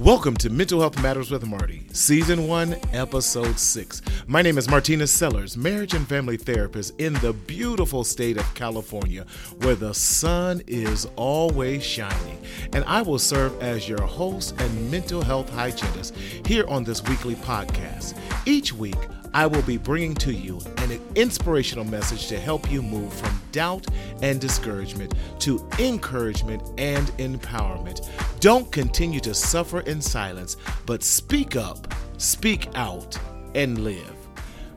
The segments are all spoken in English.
Welcome to Mental Health Matters with Marty, Season 1, Episode 6. My name is Martina Sellers, marriage and family therapist in the beautiful state of California, where the sun is always shining. And I will serve as your host and mental health hygienist here on this weekly podcast. Each week, I will be bringing to you an inspirational message to help you move from doubt and discouragement to encouragement and empowerment. Don't continue to suffer in silence, but speak up, speak out, and live.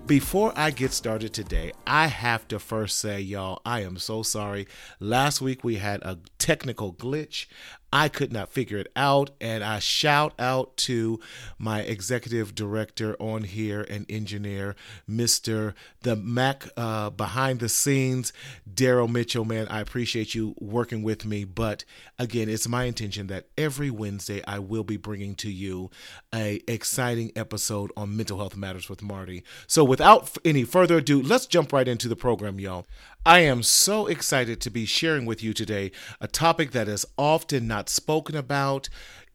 Before I get started today, I have to first say, y'all, I am so sorry. Last week we had a technical glitch. I could not figure it out. And I shout out to my executive director on here and engineer, Mr. The Mac uh, behind the scenes, Daryl Mitchell. Man, I appreciate you working with me. But again, it's my intention that every Wednesday I will be bringing to you a exciting episode on mental health matters with Marty. So without any further ado, let's jump right into the program, y'all. I am so excited to be sharing with you today a topic that is often not spoken about.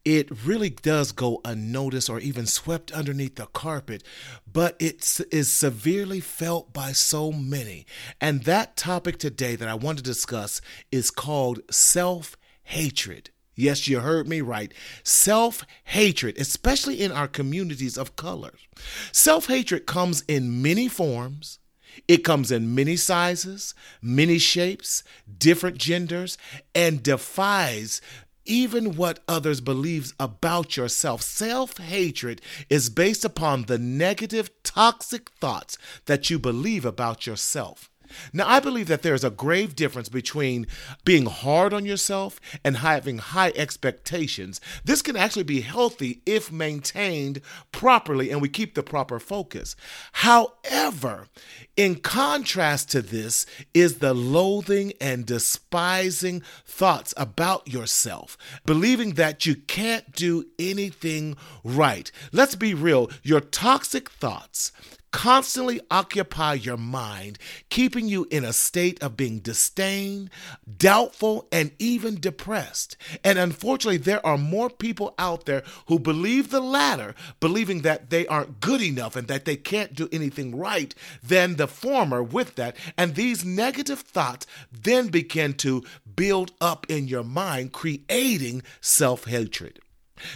It really does go unnoticed or even swept underneath the carpet, but it is severely felt by so many. And that topic today that I want to discuss is called self hatred. Yes, you heard me right. Self hatred, especially in our communities of color. Self hatred comes in many forms it comes in many sizes, many shapes, different genders, and defies even what others believe about yourself. Self hatred is based upon the negative, toxic thoughts that you believe about yourself. Now, I believe that there is a grave difference between being hard on yourself and having high expectations. This can actually be healthy if maintained properly and we keep the proper focus. However, in contrast to this is the loathing and despising thoughts about yourself, believing that you can't do anything right. Let's be real, your toxic thoughts constantly occupy your mind, keeping you in a state of being disdained, doubtful, and even depressed. And unfortunately, there are more people out there who believe the latter, believing that they aren't good enough and that they can't do anything right, than the former with that. And these negative thoughts then begin to build up in your mind, creating self hatred.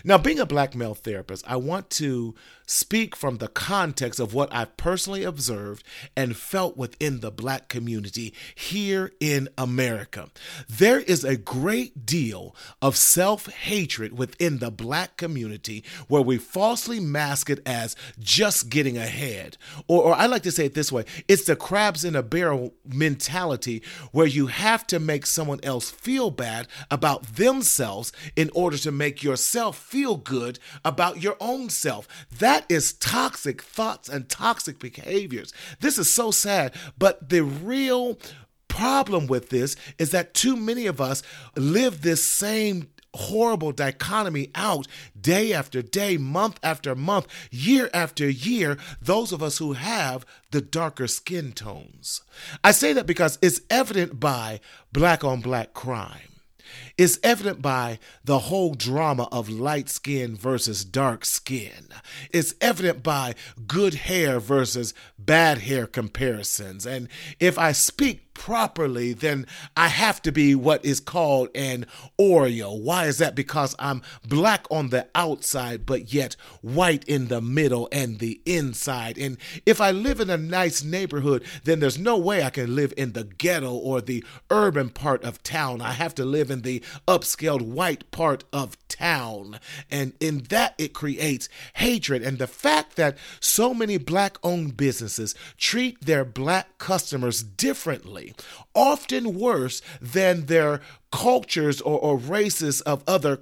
Now, being a black male therapist, I want to speak from the context of what I've personally observed and felt within the black community here in America. There is a great deal of self hatred within the black community where we falsely mask it as just getting ahead. Or, or I like to say it this way it's the crabs in a barrel mentality where you have to make someone else feel bad about themselves in order to make yourself feel good about your own self. That that is toxic thoughts and toxic behaviors. This is so sad. But the real problem with this is that too many of us live this same horrible dichotomy out day after day, month after month, year after year, those of us who have the darker skin tones. I say that because it's evident by black on black crime is evident by the whole drama of light skin versus dark skin. It's evident by good hair versus bad hair comparisons. And if I speak properly, then I have to be what is called an Oreo. Why is that? Because I'm black on the outside, but yet white in the middle and the inside. And if I live in a nice neighborhood, then there's no way I can live in the ghetto or the urban part of town. I have to live in the upscaled white part of town. And in that, it creates hatred. And the fact that so many black owned businesses treat their black customers differently, often worse than their cultures or, or races of other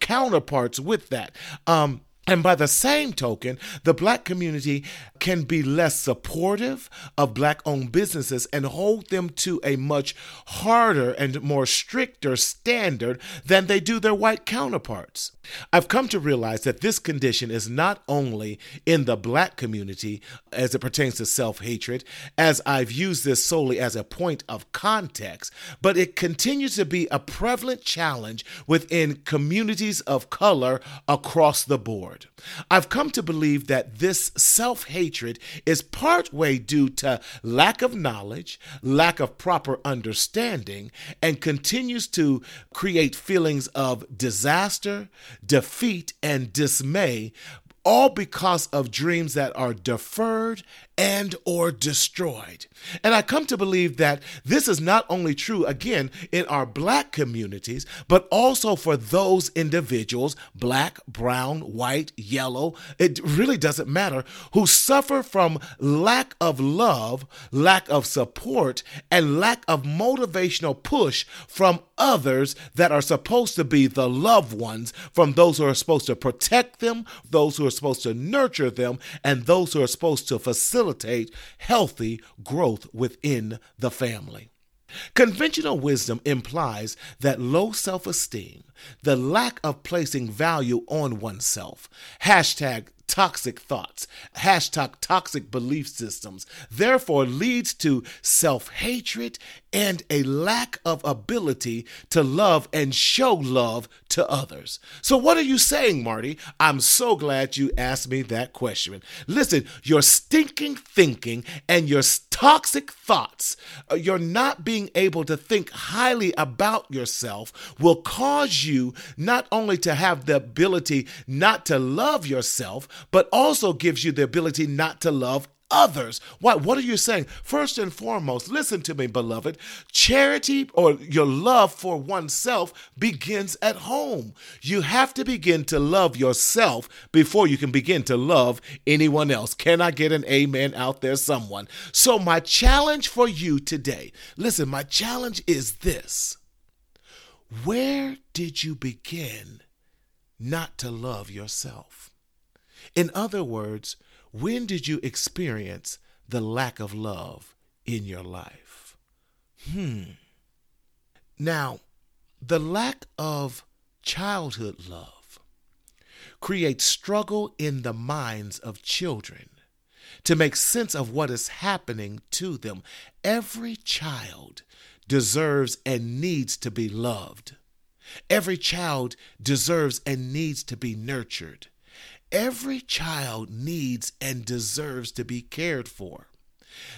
counterparts with that. Um, And by the same token, the black community can be less supportive of black owned businesses and hold them to a much harder and more stricter standard than they do their white counterparts. I've come to realize that this condition is not only in the black community as it pertains to self hatred, as I've used this solely as a point of context, but it continues to be a prevalent challenge within communities of color across the board. I've come to believe that this self hatred is partway due to lack of knowledge, lack of proper understanding, and continues to create feelings of disaster, defeat, and dismay all because of dreams that are deferred and or destroyed. And I come to believe that this is not only true again in our black communities, but also for those individuals, black, brown, white, yellow, it really doesn't matter, who suffer from lack of love, lack of support, and lack of motivational push from others that are supposed to be the loved ones, from those who are supposed to protect them, those who are supposed to nurture them, and those who are supposed to facilitate healthy growth within the family. Conventional wisdom implies that low self esteem, the lack of placing value on oneself, hashtag toxic thoughts, hashtag toxic belief systems, therefore leads to self hatred and a lack of ability to love and show love to others. So, what are you saying, Marty? I'm so glad you asked me that question. Listen, your stinking thinking and your toxic thoughts, uh, your not being able to think highly about yourself, will cause you not only to have the ability not to love yourself, but also gives you the ability not to love others. Why? What are you saying? First and foremost, listen to me, beloved. Charity or your love for oneself begins at home. You have to begin to love yourself before you can begin to love anyone else. Can I get an amen out there, someone? So, my challenge for you today listen, my challenge is this Where did you begin not to love yourself? In other words, when did you experience the lack of love in your life? Hmm. Now, the lack of childhood love creates struggle in the minds of children to make sense of what is happening to them. Every child deserves and needs to be loved. Every child deserves and needs to be nurtured. Every child needs and deserves to be cared for.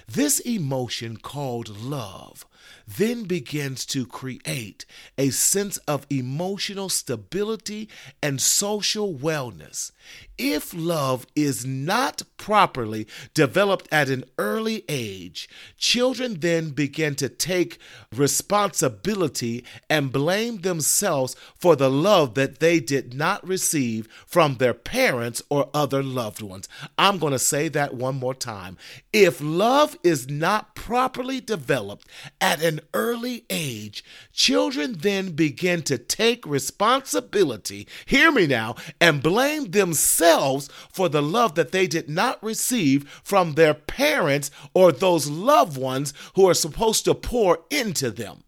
This emotion called love then begins to create a sense of emotional stability and social wellness. If love is not properly developed at an early age, children then begin to take responsibility and blame themselves for the love that they did not receive from their parents or other loved ones. I'm going to say that one more time. If love is not properly developed at an early age, children then begin to take responsibility, hear me now, and blame themselves for the love that they did not receive from their parents or those loved ones who are supposed to pour into them.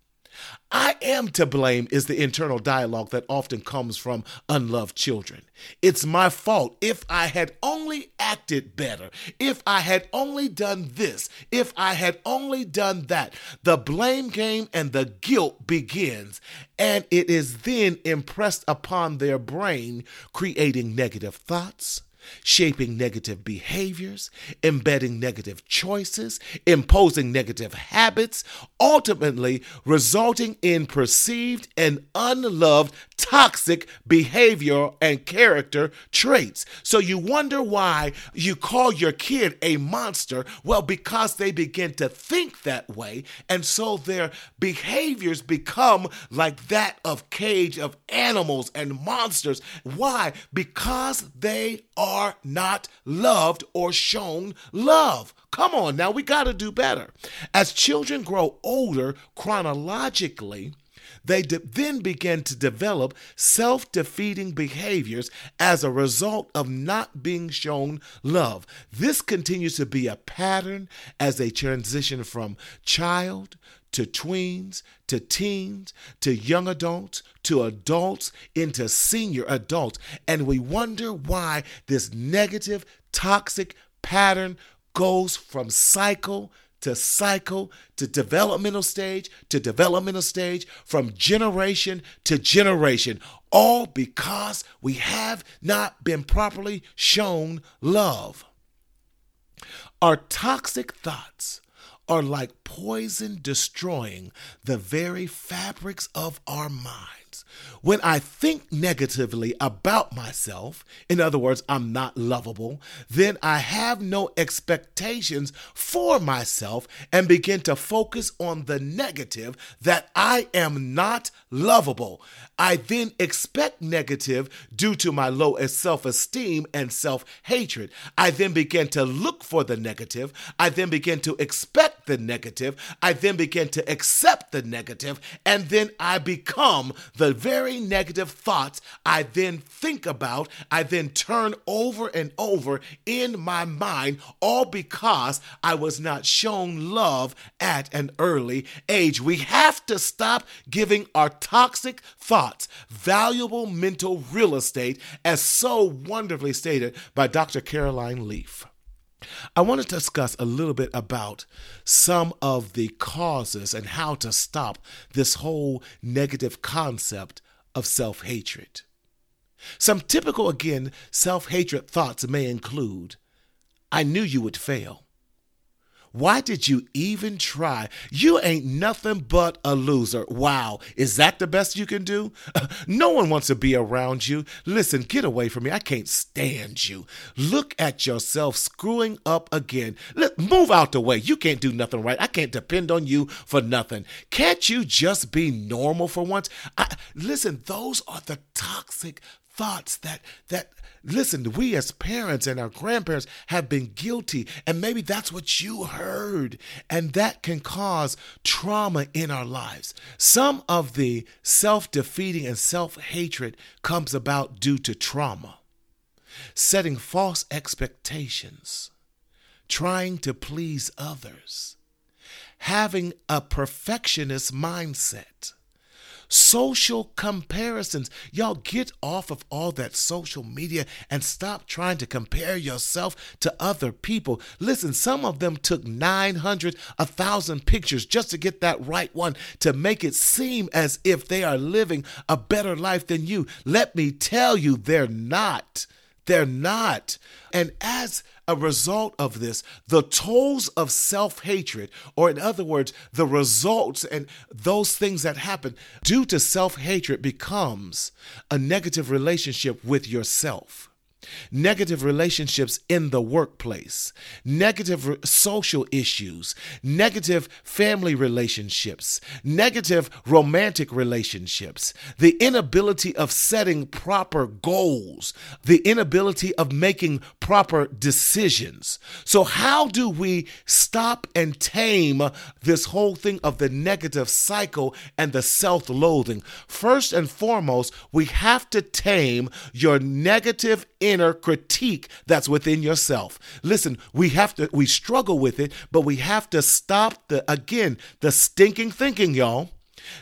I am to blame is the internal dialogue that often comes from unloved children. It's my fault if I had only acted better, if I had only done this, if I had only done that. The blame game and the guilt begins, and it is then impressed upon their brain, creating negative thoughts shaping negative behaviors, embedding negative choices, imposing negative habits, ultimately resulting in perceived and unloved toxic behavior and character traits. So you wonder why you call your kid a monster? Well, because they begin to think that way, and so their behaviors become like that of cage of animals and monsters. Why? Because they are not loved or shown love. Come on now, we got to do better. As children grow older chronologically, They de- then begin to develop self defeating behaviors as a result of not being shown love. This continues to be a pattern as they transition from child to tweens to teens to young adults to adults into senior adults. And we wonder why this negative, toxic pattern goes from cycle to cycle to developmental stage to developmental stage from generation to generation, all because we have not been properly shown love. Our toxic thoughts are like poison destroying the very fabrics of our mind. When I think negatively about myself, in other words, I'm not lovable, then I have no expectations for myself and begin to focus on the negative that I am not lovable. I then expect negative due to my low self esteem and self hatred. I then begin to look for the negative. I then begin to expect the negative. I then begin to accept the negative, and then I become the very negative thoughts I then think about, I then turn over and over in my mind, all because I was not shown love at an early age. We have to stop giving our toxic thoughts valuable mental real estate, as so wonderfully stated by Dr. Caroline Leaf. I want to discuss a little bit about some of the causes and how to stop this whole negative concept of self hatred. Some typical, again, self hatred thoughts may include I knew you would fail. Why did you even try? You ain't nothing but a loser. Wow. Is that the best you can do? no one wants to be around you. Listen, get away from me. I can't stand you. Look at yourself screwing up again. Let, move out the way. You can't do nothing right. I can't depend on you for nothing. Can't you just be normal for once? I, listen, those are the toxic thoughts that that listen we as parents and our grandparents have been guilty and maybe that's what you heard and that can cause trauma in our lives. Some of the self-defeating and self-hatred comes about due to trauma. Setting false expectations trying to please others having a perfectionist mindset Social comparisons. Y'all get off of all that social media and stop trying to compare yourself to other people. Listen, some of them took 900, 1,000 pictures just to get that right one to make it seem as if they are living a better life than you. Let me tell you, they're not. They're not. And as a result of this, the tolls of self hatred, or in other words, the results and those things that happen due to self hatred, becomes a negative relationship with yourself negative relationships in the workplace, negative social issues, negative family relationships, negative romantic relationships, the inability of setting proper goals, the inability of making proper decisions. So, how do we stop and tame this whole thing of the negative cycle and the self loathing? First and foremost, we have to tame your negative inner critique that's within yourself. Listen, we have to, we struggle with it, but we have to stop the, again, the stinking thinking, y'all.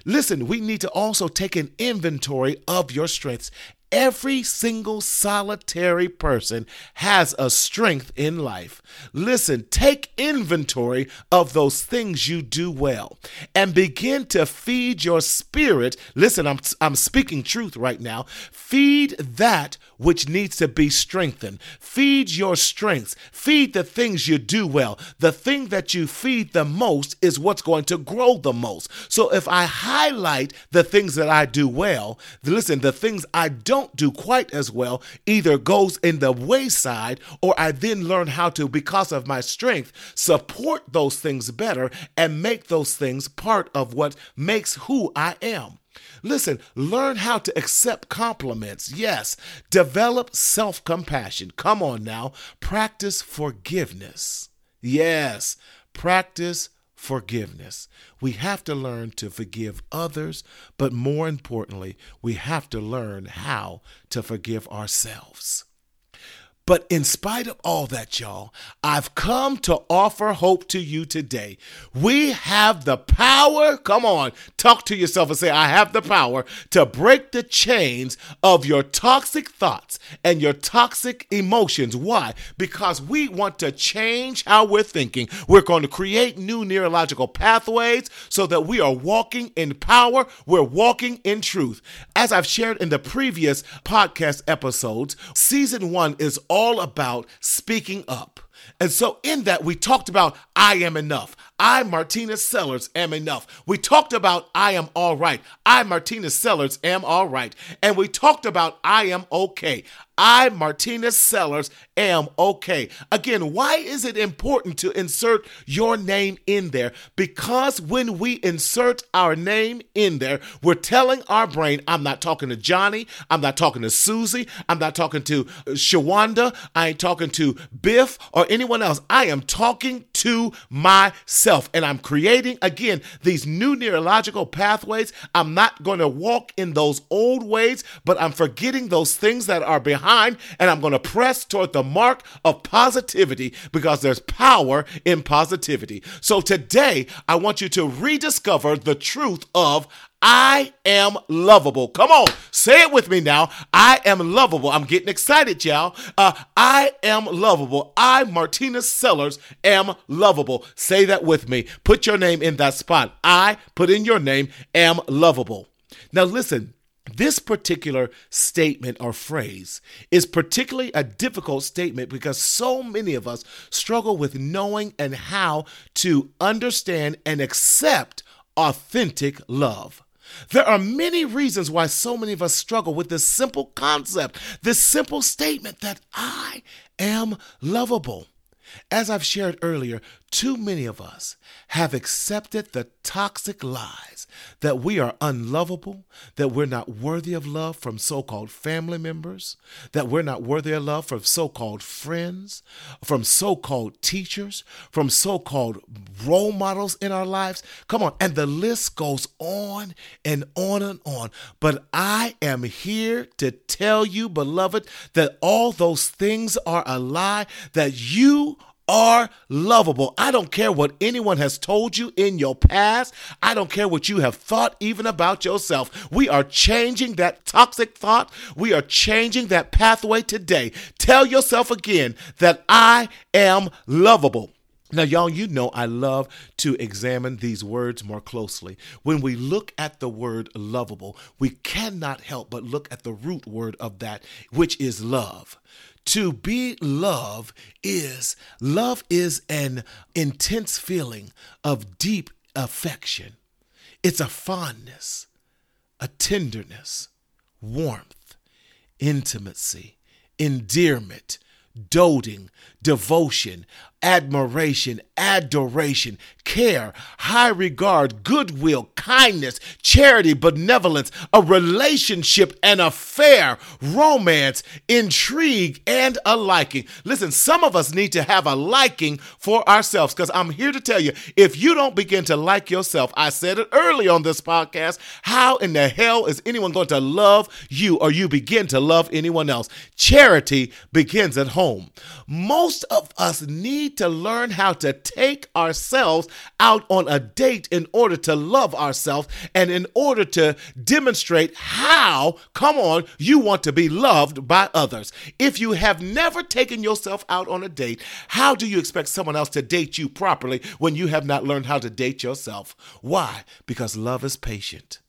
Listen, we need to also take an inventory of your strengths Every single solitary person has a strength in life. Listen, take inventory of those things you do well and begin to feed your spirit. Listen, I'm, I'm speaking truth right now. Feed that which needs to be strengthened. Feed your strengths. Feed the things you do well. The thing that you feed the most is what's going to grow the most. So if I highlight the things that I do well, listen, the things I don't do quite as well either goes in the wayside or I then learn how to, because of my strength, support those things better and make those things part of what makes who I am. Listen, learn how to accept compliments. Yes, develop self compassion. Come on now. Practice forgiveness. Yes, practice forgiveness. We have to learn to forgive others, but more importantly, we have to learn how to forgive ourselves. But in spite of all that, y'all, I've come to offer hope to you today. We have the power, come on, talk to yourself and say, I have the power to break the chains of your toxic thoughts and your toxic emotions. Why? Because we want to change how we're thinking. We're going to create new neurological pathways so that we are walking in power, we're walking in truth. As I've shared in the previous podcast episodes, season one is all about speaking up. And so, in that, we talked about I am enough. I, Martina Sellers, am enough. We talked about I am all right. I, Martina Sellers, am all right. And we talked about I am okay. I, Martina Sellers, am okay. Again, why is it important to insert your name in there? Because when we insert our name in there, we're telling our brain, I'm not talking to Johnny, I'm not talking to Susie, I'm not talking to uh, Shawanda, I ain't talking to Biff or anyone else. I am talking to myself and I'm creating, again, these new neurological pathways. I'm not going to walk in those old ways, but I'm forgetting those things that are behind behind and I'm going to press toward the mark of positivity because there's power in positivity. So today, I want you to rediscover the truth of I am lovable. Come on, say it with me now. I am lovable. I'm getting excited, y'all. Uh, I am lovable. I, Martina Sellers, am lovable. Say that with me. Put your name in that spot. I, put in your name, am lovable. Now, listen. This particular statement or phrase is particularly a difficult statement because so many of us struggle with knowing and how to understand and accept authentic love. There are many reasons why so many of us struggle with this simple concept, this simple statement that I am lovable. As I've shared earlier, too many of us have accepted the toxic lies that we are unlovable, that we're not worthy of love from so called family members, that we're not worthy of love from so called friends, from so called teachers, from so called role models in our lives. Come on. And the list goes on and on and on. But I am here to tell you, beloved, that all those things are a lie, that you are lovable. I don't care what anyone has told you in your past. I don't care what you have thought even about yourself. We are changing that toxic thought. We are changing that pathway today. Tell yourself again that I am lovable. Now, y'all, you know I love to examine these words more closely. When we look at the word lovable, we cannot help but look at the root word of that, which is love. To be love is love is an intense feeling of deep affection. It's a fondness, a tenderness, warmth, intimacy, endearment, doting, devotion, admiration, adoration, care, high regard, goodwill, kindness, charity, benevolence, a relationship, an affair, romance, intrigue, and a liking. Listen, some of us need to have a liking for ourselves because I'm here to tell you if you don't begin to like yourself, I said it early on this podcast, how in the hell is anyone going to love you or you begin to love anyone else? Charity begins at home. Most of us need to learn how to take ourselves out on a date in order to love ourselves and in order to demonstrate how, come on, you want to be loved by others. If you have never taken yourself out on a date, how do you expect someone else to date you properly when you have not learned how to date yourself? Why? Because love is patient.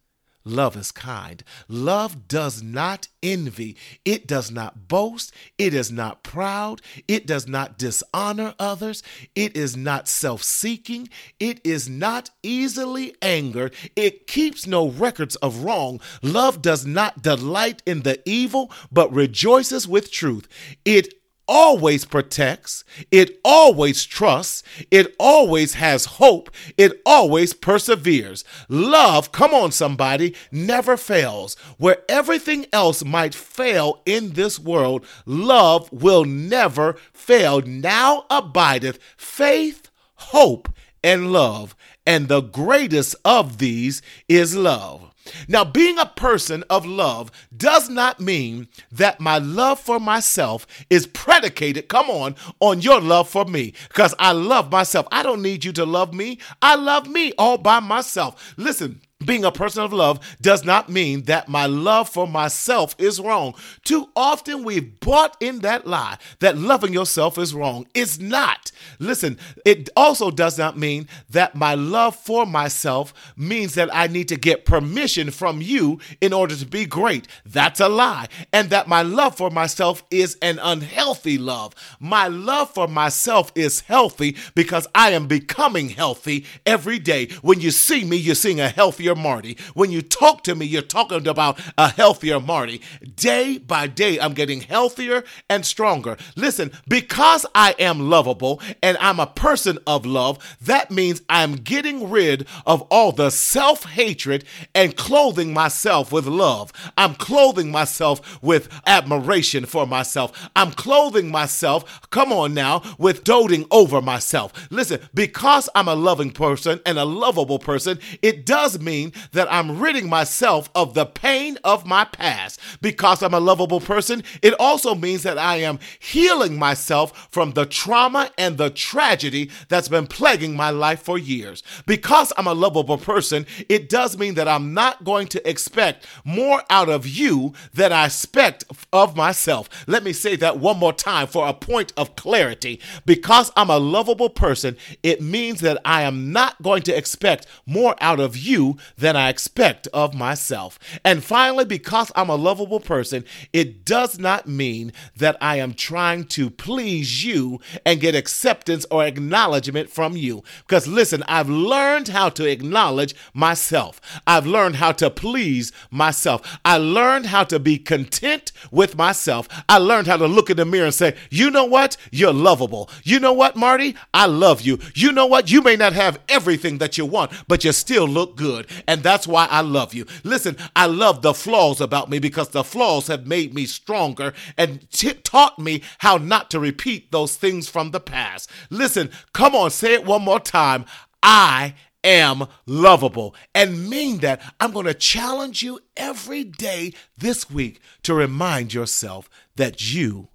Love is kind. Love does not envy. It does not boast. It is not proud. It does not dishonor others. It is not self seeking. It is not easily angered. It keeps no records of wrong. Love does not delight in the evil, but rejoices with truth. It always protects, it always trusts, it always has hope, it always perseveres. Love, come on, somebody, never fails. Where everything else might fail in this world, love will never fail. Now abideth faith, hope, and love, and the greatest of these is love. Now, being a person of love does not mean that my love for myself is predicated, come on, on your love for me, because I love myself. I don't need you to love me. I love me all by myself. Listen, being a person of love does not mean that my love for myself is wrong. Too often we've bought in that lie that loving yourself is wrong. It's not. Listen, it also does not mean that my love for myself means that I need to get permission from you in order to be great. That's a lie. And that my love for myself is an unhealthy love. My love for myself is healthy because I am becoming healthy every day. When you see me, you're seeing a healthier healthier Marty. When you talk to me, you're talking about a healthier Marty. Day by day, I'm getting healthier and stronger. Listen, because I am lovable and I'm a person of love, that means I'm getting rid of all the self hatred and clothing myself with love. I'm clothing myself with admiration for myself. I'm clothing myself, come on now, with doting over myself. Listen, because I'm a loving person and a lovable person, it does mean mean that I'm ridding myself of the pain of my past. Because I'm a lovable person, it also means that I am healing myself from the trauma and the tragedy that's been plaguing my life for years. Because I'm a lovable person, it does mean that I'm not going to expect more out of you than I expect of myself. Let me say that one more time for a point of clarity. Because I'm a lovable person, it means that I am not going to expect more out of you than I expect of myself. And finally, because I'm a lovable person, it does not mean that I am trying to please you and get acceptance or acknowledgement from you. Because listen, I've learned how to acknowledge myself, I've learned how to please myself, I learned how to be content with myself. I learned how to look in the mirror and say, you know what? You're lovable. You know what, Marty? I love you. You know what? You may not have everything that you want, but you still look good and that's why I love you. Listen, I love the flaws about me because the flaws have made me stronger and t- taught me how not to repeat those things from the past. Listen, come on, say it one more time. I am lovable and mean that I'm going to challenge you every day this week to remind yourself that you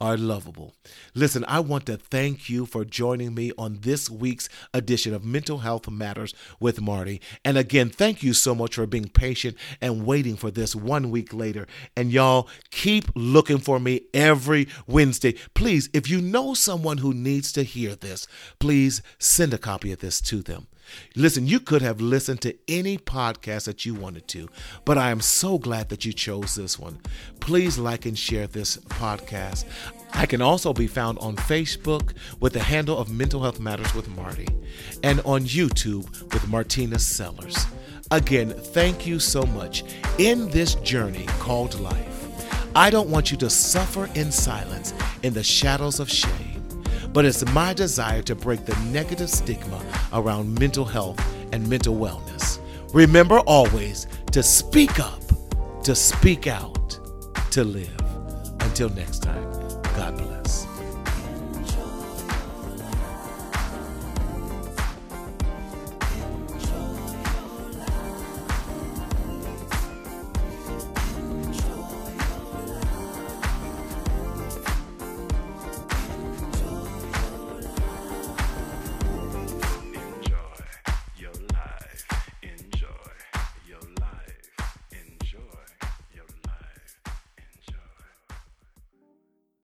are lovable. Listen, I want to thank you for joining me on this week's edition of Mental Health Matters with Marty. And again, thank you so much for being patient and waiting for this one week later. And y'all, keep looking for me every Wednesday. Please, if you know someone who needs to hear this, please send a copy of this to them. Listen, you could have listened to any podcast that you wanted to, but I am so glad that you chose this one. Please like and share this podcast. I can also be found on Facebook with the handle of Mental Health Matters with Marty and on YouTube with Martina Sellers. Again, thank you so much in this journey called life. I don't want you to suffer in silence in the shadows of shame but it's my desire to break the negative stigma around mental health and mental wellness. Remember always to speak up, to speak out, to live. Until next time.